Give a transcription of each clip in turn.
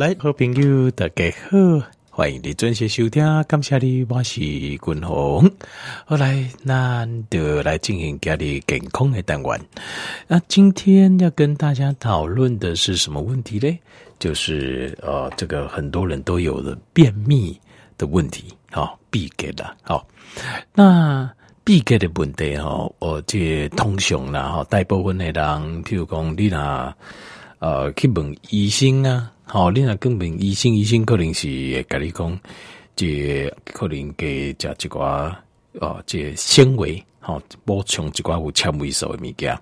来，好朋友大家好，欢迎你准时收听，感谢你，我是君鸿。后来，咱就来进行家里健康的单元。那今天要跟大家讨论的是什么问题呢？就是呃，这个很多人都有的便秘的问题，好、哦，闭结的，好、那闭结的问题哈，我这通常啦，哈，大部分的人，譬如讲你啦呃去问医生啊。好，你若根本医生医生可能是会跟你讲，这可能给加一寡哦，这纤维好补充一寡有纤维素的物件。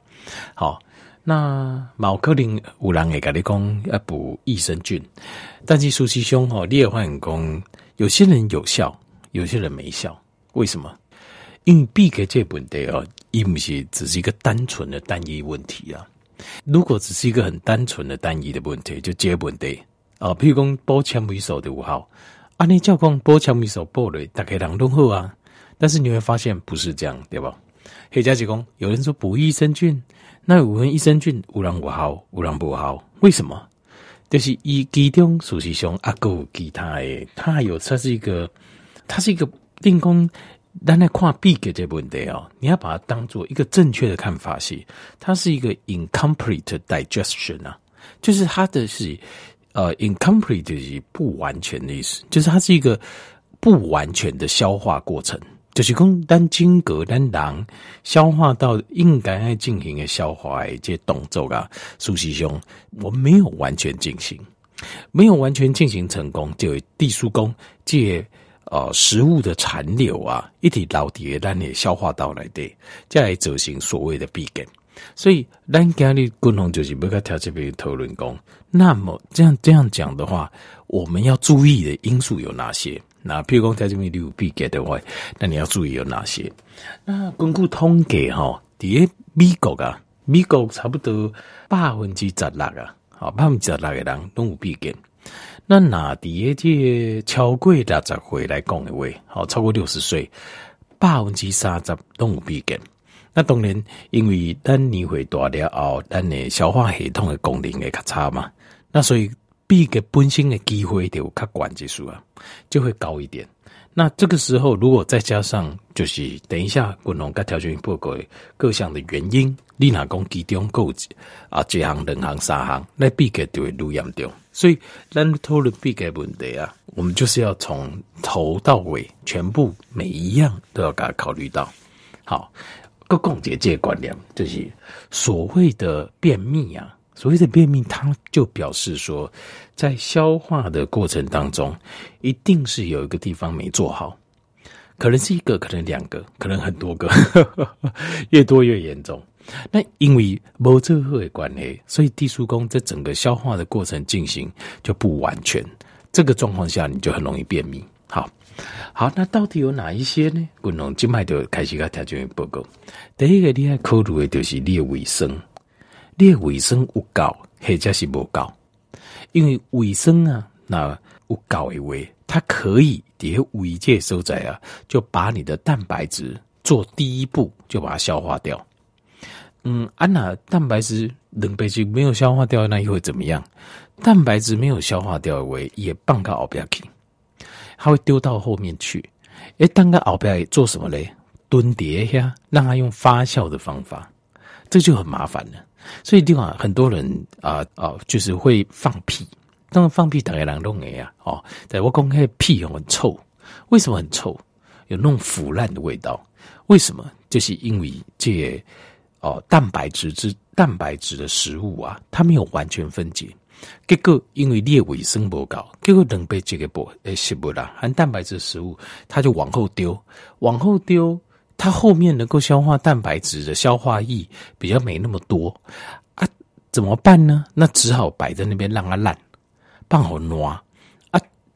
好，那毛可能有人会跟你讲要补益生菌，但是事实上吼，你也发现讲，有些人有效，有些人没效。为什么？因为闭结这问题哦，伊不是只是一个单纯的单一问题啊。如果只是一个很单纯的单一的问题，就这问题啊，譬如讲补纤维素的五号，啊，你叫讲补纤维素补了，大概人都好啊。但是你会发现不是这样，对吧？黑加吉工有人说补益生菌，那有人益生菌有人不好，有人不好，为什么？就是以其中属实上啊，够其他的，它还有它是一个，它是一个定功。但来看闭结这问题哦，你要把它当做一个正确的看法是，它是一个 incomplete digestion 啊，就是它的是呃 incomplete 是不完全的意思，就是它是一个不完全的消化过程，就是讲单经过单囊消化到应该要进行的消化的这些动作啊，事实上我没有完全进行，没有完全进行成功，就地疏工借。呃，食物的残留啊，一体老底让你消化道来的，再来执行所谓的闭结。所以，咱今日共同就是不该调这边讨论讲。那么这样这样讲的话，我们要注意的因素有哪些？那譬如讲在这边有闭结的话，那你要注意有哪些？那根据统计哈，第一美国啊，美国差不多百分之十六啊，好百分之十六的人都有闭结。那哪底这超过六十岁来讲的话，好超过六十岁，百分之三十都有闭根。那当然，因为咱年岁大了后，咱的消化系统的功能会较差嘛。那所以闭根本身的机会就较悬之数啊，就会高一点。那这个时候，如果再加上就是等一下，滚龙跟条件报告各项的原因，你哪讲其中构啊，这行两行三行，那闭结就会愈严重。所以，咱讨论闭结问题啊，我们就是要从头到尾，全部每一样都要给它考虑到。好，个共结这观念，就是所谓的便秘啊。所谓的便秘，它就表示说，在消化的过程当中，一定是有一个地方没做好，可能是一个，可能两个，可能很多个，越多越严重。那因为没这个的关系，所以地疏宫在整个消化的过程进行就不完全。这个状况下，你就很容易便秘。好，好，那到底有哪一些呢？滚龙静脉就开始个条件报告。第一个你要考虑的就是你的卫生。你的卫生有够，或者是无够？因为卫生啊，那有够的话，它可以在胃界所在啊，就把你的蛋白质做第一步，就把它消化掉。嗯，啊那蛋白质、蛋白质没有消化掉，那又会怎么样？蛋白质没有消化掉的话，也放到后边去，它会丢到后面去。诶，当个后边做什么嘞？蹲碟下，让它用发酵的方法，这就很麻烦了。所以地方很多人啊啊，就是会放屁。当然放屁大概人都会啊，哦，在我公开屁很臭，为什么很臭？有那种腐烂的味道。为什么？就是因为这哦蛋白质之蛋白质的食物啊，它没有完全分解，结果因为你的卫生不高，结果能被这个不诶食物啦，含蛋白质食物，它就往后丢，往后丢。它后面能够消化蛋白质的消化液比较没那么多啊，怎么办呢？那只好摆在那边让它烂，放好挪啊，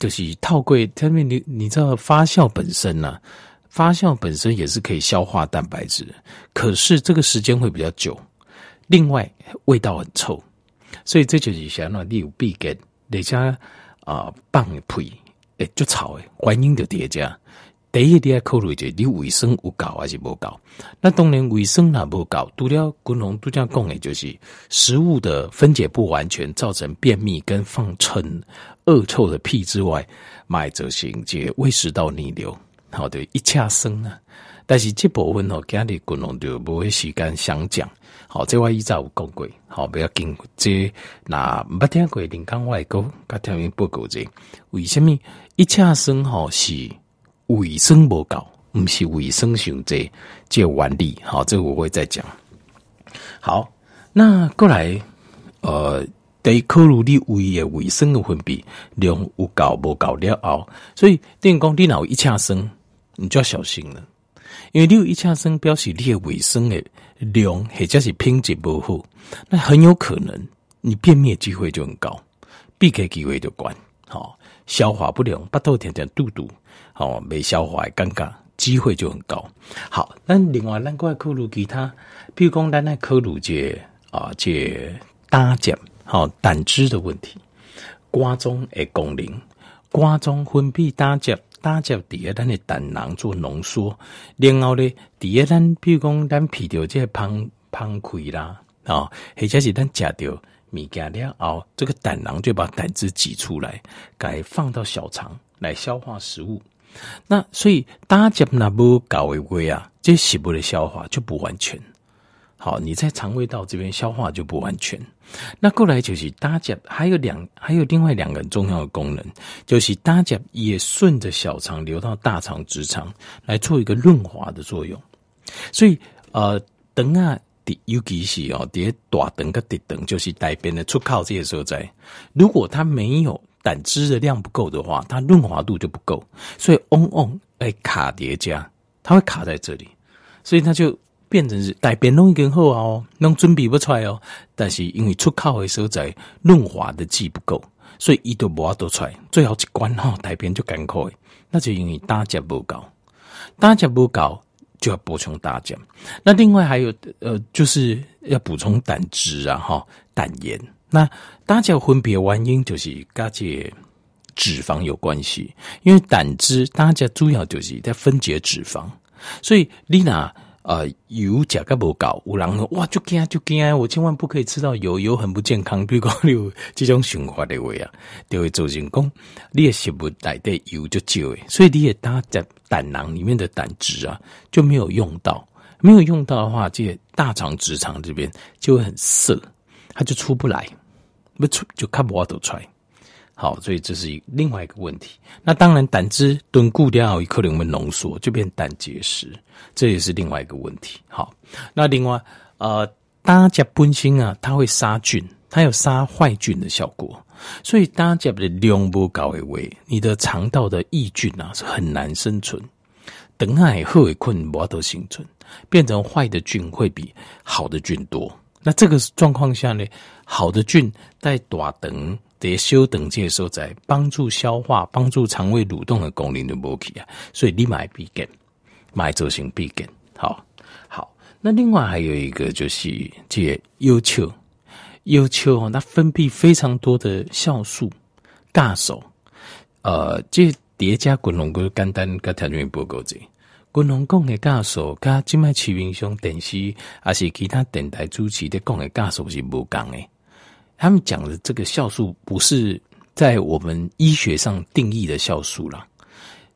就是套柜。他们你你知道发酵本身呢、啊？发酵本身也是可以消化蛋白质，可是这个时间会比较久，另外味道很臭，所以这就是想让你有闭结，人家啊放屁诶就吵诶，原因就叠加。第一，你要考虑者，你卫生有够还是无够？那当然，卫生那无够，除了滚龙都这样讲的，就是食物的分解不完全，造成便秘跟放臭恶臭的屁之外，买则行这胃食道逆流，好的一恰生啊。但是这部分哦，今日滚龙就无时间详讲。好，这话以前有讲过，好不要紧。这那捌听过林刚外公甲条面报告者，为什么一恰生吼是？卫生不够，毋是卫生上这这原理，好，这个我会再讲。好，那过来，呃，得考虑你胃的卫生的分泌量有够无够了后，所以电工你脑一恰生，你就要小心了，因为你有一恰生表示你的卫生的量或者是品质不好，那很有可能你便秘的机会就很高，闭开机会就关，好，消化不良，巴肚天天肚肚。哦，没消化，尴尬，机会就很高。好，那另外，咱过来考虑其他，比如讲，咱来考虑这啊，这胆汁，好胆汁的问题，肝脏的功能，肝脏分泌胆汁，胆汁底下咱的胆囊做浓缩，然后呢，底下咱比如讲，咱皮掉这胖胖亏啦，啊，或者是咱食掉物件了后，这个胆囊就把胆汁挤出来，该放到小肠来消化食物。那所以大家那不搞违规啊，这食物的消化就不完全。好，你在肠胃道这边消化就不完全。那过来就是大家还有两，还有另外两个重要的功能，就是大家也顺着小肠流到大肠、直肠来做一个润滑的作用。所以呃，等啊，尤其是哦，第大肠跟直肠就是大便的出口这些所在，如果它没有。胆汁的量不够的话，它润滑度就不够，所以嗡嗡哎卡叠加，它会卡在这里，所以它就变成是大便弄一根厚哦，弄准备不出来哦。但是因为出口的所在润滑的剂不够，所以一都无法都出来，最后一关哈大便就干枯，那就因为胆汁不够，胆汁不够就要补充大碱。那另外还有呃，就是要补充胆汁啊哈，胆盐。那胆汁分别原因就是跟这脂肪有关系，因为胆汁大家主要就是在分解脂肪，所以你娜呃油加个不够，有人说哇就惊就惊，我千万不可以吃到油，油很不健康。比如讲你有这种想法的话啊，就会造成讲你的食物里的油就少诶，所以你也胆在胆囊里面的胆汁啊就没有用到，没有用到的话，这大肠直肠这边就会很涩，它就出不来。不出就看不到出来，好，所以这是一另外一个问题。那当然，胆汁炖固掉以可能会浓缩，就变胆结石，这也是另外一个问题。好，那另外呃，胆汁本身啊，它会杀菌，它有杀坏菌的效果，所以胆汁的量不高的话，你的肠道的益菌啊是很难生存。等下后会困不都生存，变成坏的菌会比好的菌多。那这个状况下呢，好的菌在大肠的小肠这些时候在帮助消化、帮助肠胃蠕动的功能就没去啊，所以你买必减，买走型必减。好，好，那另外还有一个就是这腰丘，腰丘哦，它分泌非常多的酵素、酵素，呃，这叠加滚龙哥简单跟条件报告这。滚龙讲的酵素，跟今麦市面上电视还是其他电台主持的讲的酵素是不同的。他们讲的这个酵素不是在我们医学上定义的酵素啦，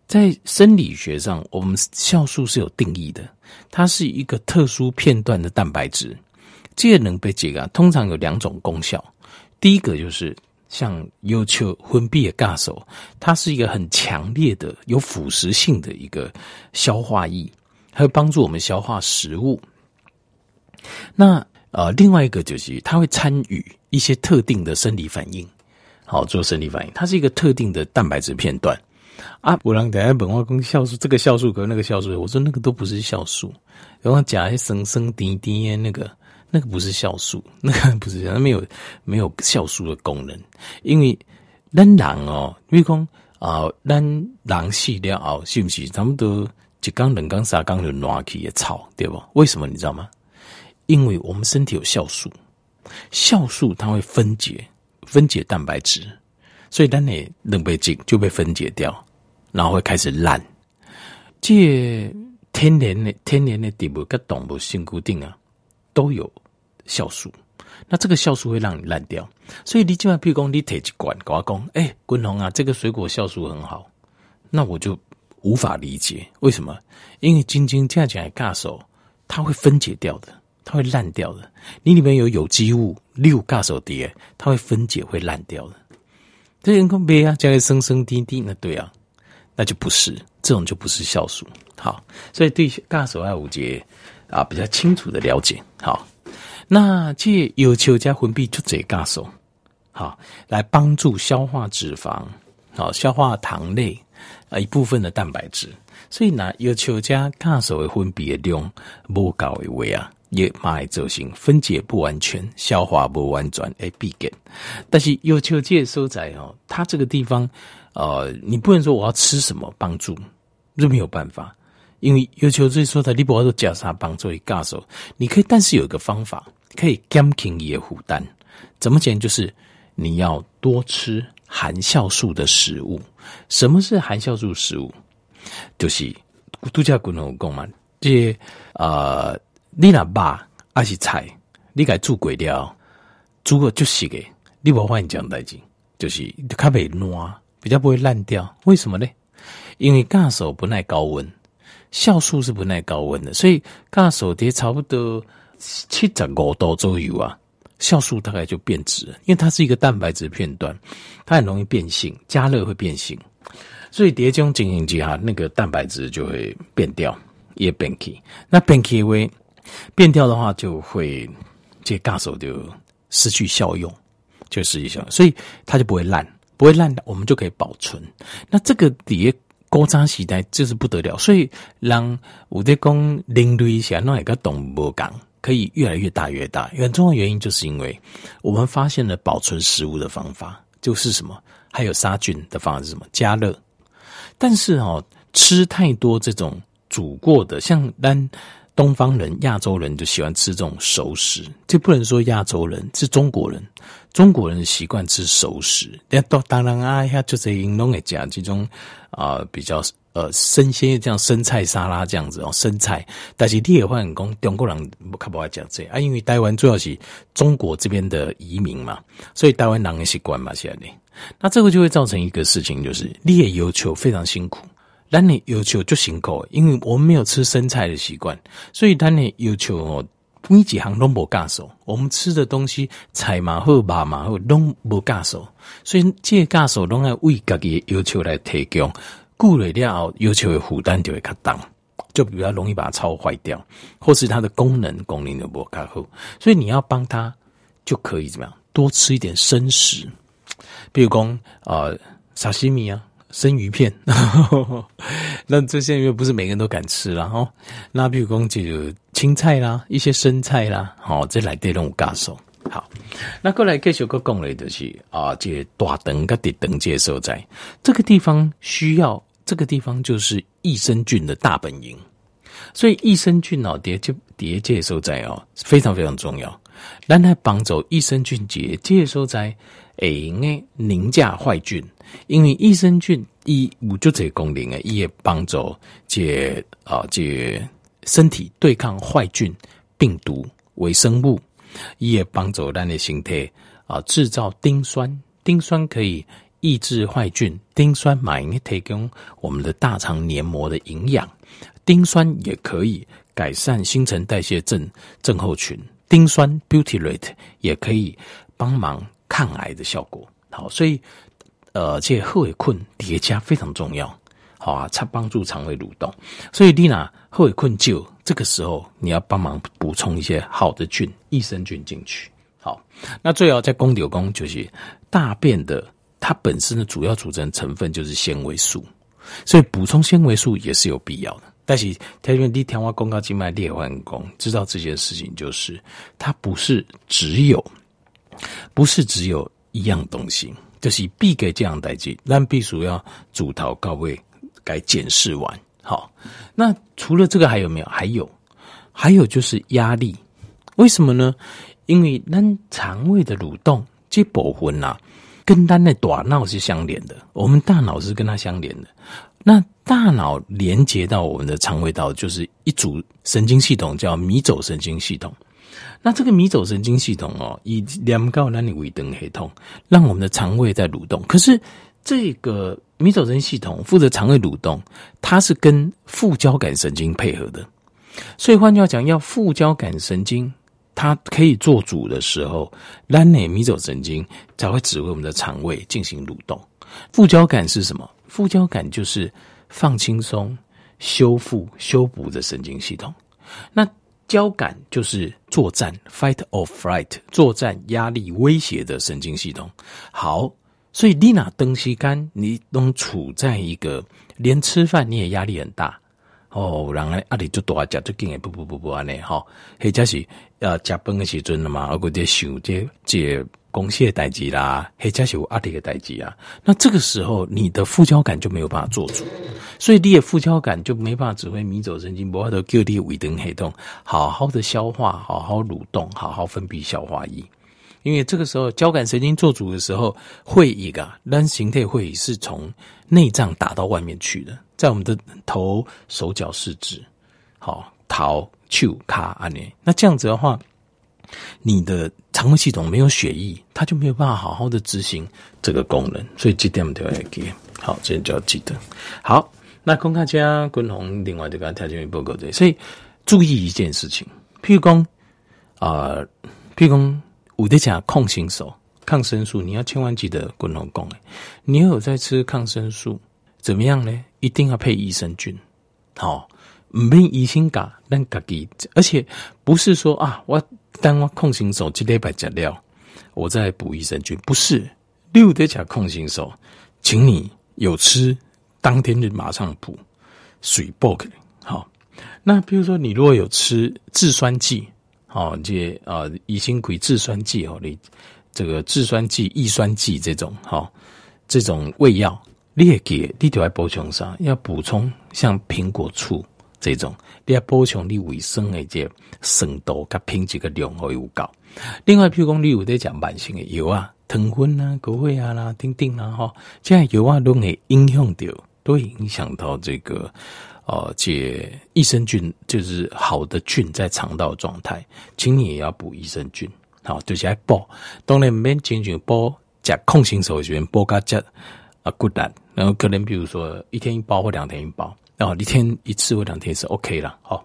在生理学上，我们酵素是有定义的，它是一个特殊片段的蛋白质，这能被解啊，通常有两种功效，第一个就是。像要求分泌的酵素，它是一个很强烈的、有腐蚀性的一个消化液，它会帮助我们消化食物。那呃，另外一个就是它会参与一些特定的生理反应，好做生理反应。它是一个特定的蛋白质片段啊。我让大家本化工酵素，这个酵素和那个酵素，我说那个都不是酵素，然后加一些生生滴滴那个。那个不是酵素，那个不是，它没有没有酵素的功能。因为咱人哦，比如讲啊，咱人死了后，是不是他们都一缸、两缸、三缸就烂去也臭，对不？为什么你知道吗？因为我们身体有酵素，酵素它会分解分解蛋白质，所以当你冷被进就被分解掉，然后会开始烂。这天然的天然的植物跟动物性固定啊，都有酵素。那这个酵素会让你烂掉，所以你今晚譬如讲你提一罐跟我讲，哎，滚龙啊，这个水果酵素很好，那我就无法理解为什么？因为晶晶这样讲来尬手，它会分解掉的，它会烂掉的。你里面有有机物，六尬手碟，它会分解会烂掉的。这人工没啊，加个生生滴滴，那对啊，那就不是这种就不是酵素。好，所以对尬手爱五节啊比较清楚的了解。好。那借有球加混币就这个手，好来帮助消化脂肪，好消化糖类啊一部分的蛋白质。所以呢，有球加尬手的混币的量不高的位啊，也蛮造成分解不完全、消化不完全诶必给。但是有球这所在哦，它这个地方呃，你不能说我要吃什么帮助，这没有办法。因为有球最说的，你不要说加啥帮助尬手，你可以，但是有一个方法。可以减轻你的负担，怎么讲？就是你要多吃含酵素的食物。什么是含酵素食物？就是度假滚龙讲嘛，这呃，你那爸还是菜，你该煮过了，煮过就是个，你不换讲代志，就是它袂烂，比较不会烂掉。为什么呢？因为尬手不耐高温，酵素是不耐高温的，所以尬手得差不多。七十五度左右啊，酵素大概就变质，因为它是一个蛋白质片段，它很容易变性，加热会变性，所以叠这种情形之下，那个蛋白质就会变掉，也变气。那变气为变掉的话，就会这个手就失去效用，就失去效用，所以它就不会烂，不会烂的，我们就可以保存。那这个叠高渣时代就是不得了，所以让我的工领略一下，那一个动物讲。可以越来越大越大，很重要的原因就是因为我们发现了保存食物的方法，就是什么？还有杀菌的方法是什么？加热。但是哦，吃太多这种煮过的，像单东方人、亚洲人就喜欢吃这种熟食，这不能说亚洲人，是中国人。中国人习惯吃熟食，那都当然啊，下就这应弄来讲这种啊、呃、比较。呃，生鲜这样生菜沙拉这样子哦，生菜，但是你也会讲中国人不可不爱讲这啊，因为台湾主要是中国这边的移民嘛，所以台湾人的习惯嘛，现在那这个就会造成一个事情，就是你也要求非常辛苦，那你要求就辛苦，因为我们没有吃生菜的习惯，所以他你要求哦，每几行都无干手，我们吃的东西菜嘛好，肉嘛好，拢无干手，所以这个干手拢要为自己要求来提供。固了后要求的负担就会较重，就比较容易把它炒坏掉，或是它的功能功能就不较好，所以你要帮它就可以怎么样多吃一点生食，比如讲呃沙西米啊生鱼片，那这些因为不是每个人都敢吃啦哦，那比如讲就青菜啦一些生菜啦，好这来这种感受。好，那过来继续个讲的就是啊，这大肠跟直肠接受在，这个地方需要，这个地方就是益生菌的大本营，所以益生菌哦，叠就叠这所在哦，非常非常重要。咱来帮助益生菌结接受在，会用诶凝架坏菌，因为益生菌伊有就这功能诶，伊也帮助这啊这身体对抗坏菌、病毒、微生物。也帮助咱的身体啊制造丁酸，丁酸可以抑制坏菌，丁酸嘛可以提供我们的大肠黏膜的营养，丁酸也可以改善新陈代谢症症候群，丁酸 butyrate 也可以帮忙抗癌的效果。好，所以呃，这后尾困叠加非常重要。好啊，它帮助肠胃蠕动，所以丽娜后尾困就这个时候你要帮忙补充一些好的菌、益生菌进去。好，那最好在公牛宫就是大便的，它本身的主要组成成分就是纤维素，所以补充纤维素也是有必要的。但是条件你天花公告静脉裂换工知道这件事情，就是它不是只有，不是只有一样东西，就是必给这样代际，但必须要主头高位。该检视完，好。那除了这个还有没有？还有，还有就是压力。为什么呢？因为咱肠胃的蠕动这部分呐，跟咱的大脑是相连的。我们大脑是跟它相连的。那大脑连接到我们的肠胃道，就是一组神经系统，叫迷走神经系统。那这个迷走神经系统哦，以两高让你尾灯黑痛，让我们的肠胃在蠕动。可是这个迷走神经系统负责肠胃蠕动，它是跟副交感神经配合的。所以换句话讲，要副交感神经它可以做主的时候，让你迷走神经才会指挥我们的肠胃进行蠕动。副交感是什么？副交感就是放轻松、修复、修补的神经系统。那交感就是作战 （fight or flight），作战、压力、威胁的神经系统。好，所以你那东西干，你都处在一个连吃饭你也压力很大哦，然后压力就多啊，就紧也，不不不不安尼哈，或者是呃，加班的时阵了嘛，我得想这这。公司的代志啦，或者是有压力的代志啊，那这个时候你的副交感就没有办法做主，所以你的副交感就没办法指挥迷走神经，不要都叫你胃肠黑洞，好好的消化，好好蠕动，好好分泌消化液。因为这个时候交感神经做主的时候，会议啊，让形态会议是从内脏打到外面去的，在我们的头、手脚、四肢，好，头、手、卡安尼，那这样子的话。你的肠胃系统没有血液，它就没有办法好好的执行这个功能，所以这点都要记。好，这点就要记得。好，那公卡加滚红，另外这个条件报告这，所以注意一件事情，譬如讲啊、譬如讲我的讲抗生素，抗生素你要千万记得滚红讲，你有在吃抗生素，怎么样呢？一定要配益生菌，好，没医生讲，但自己，而且不是说啊我。当我抗生素，这礼拜吃了，我再补益生菌。不是六得甲抗生素，请你有吃，当天就马上补水补的。好，那比如说你如果有吃制酸剂，好，这啊乙锌喹制酸剂哦，你这个制酸剂、抑酸剂这种，好，这种胃药，你也给你就要补充上，要补充像苹果醋。这种你要补充你卫生的这深度，跟品质个量会有够。另外，譬如讲你有在讲慢性的药啊，糖分啊、高血压啦、等等啦，哈，这样药啊都会影响到，都会影响到这个呃，这益生菌就是好的菌在肠道状态，请你也要补益生菌，好，就是要补。当然，免仅仅补加抗生素这边补加加啊，固氮，然后可能比如说一天一包或两天一包。哦，一天一次或两天是 OK 了。好，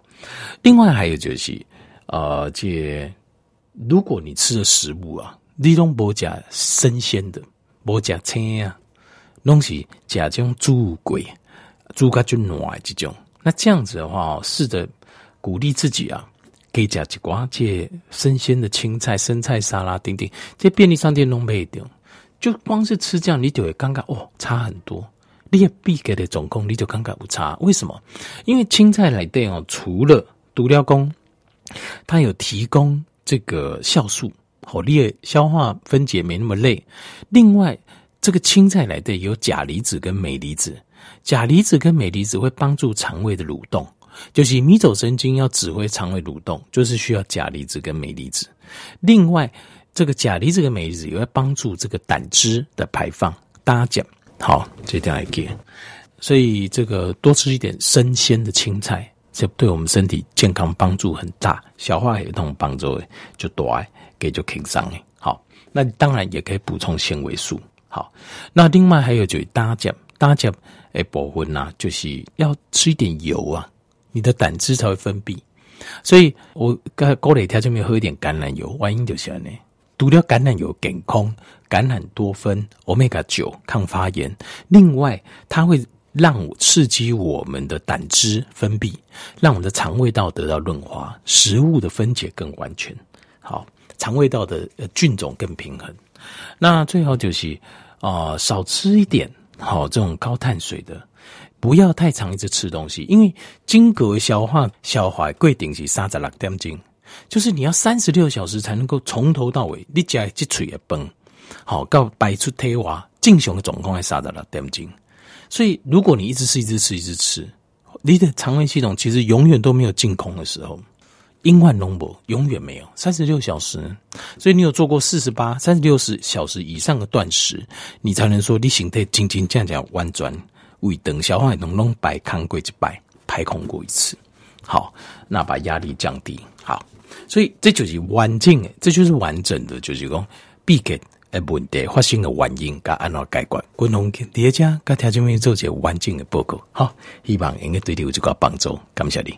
另外还有就是，呃，这如果你吃的食物啊，你都不加生鲜的，不加青啊，拢是加这种猪鬼，猪肝就软这种，那这样子的话，试着鼓励自己啊，可以加几瓜这生鲜的青菜、生菜沙拉等等，这便利商店都没有，就光是吃这样，你就会感觉哦，差很多。你也必给的总共你就感觉不差，为什么？因为青菜来对哦，除了毒料工，它有提供这个酵素，好，你的消化分解没那么累。另外，这个青菜来对有钾离子跟镁离子，钾离子跟镁离子会帮助肠胃的蠕动，就是迷走神经要指挥肠胃蠕动，就是需要钾离子跟镁离子。另外，这个钾离子跟镁离子也会帮助这个胆汁的排放，大家讲。好，这点来给，所以这个多吃一点生鲜的青菜，这对我们身体健康帮助很大，消化系统帮助就多哎，给就轻松哎。好，那当然也可以补充纤维素。好，那另外还有就是大家大家诶部分呐，就是要吃一点油啊，你的胆汁才会分泌。所以我刚过了一天就没有喝一点橄榄油，万一就是呢。除了橄榄油健康，橄榄多酚，Omega 九抗发炎。另外，它会让刺激我们的胆汁分泌，让我们的肠胃道得到润滑，食物的分解更完全。好，肠胃道的菌种更平衡。那最好就是啊、少吃一点。好，这种高碳水的，不要太常一直吃东西，因为经过消化消化规定是三十六点钟。就是你要三十六小时才能够从头到尾，你家积水也崩，好，到摆出胎娃，正常的总共还杀得了点睛。所以，如果你一直吃，一直吃，一直吃，你的肠胃系统其实永远都没有净空的时候，阴患浓薄永远没有三十六小时。所以，你有做过四十八、三十六十小时以上的断食，你才能说你形态轻轻这样这样弯转胃等消化系统拢排空过一摆，排空过一次。好，那把压力降低。好，所以这就是完整的，这就是完整的，就是讲避开诶问题发生的原因，该安怎解决。滚龙叠加，甲条件面做一个完整的报告。好，希望应该对你有这个帮助。感谢你。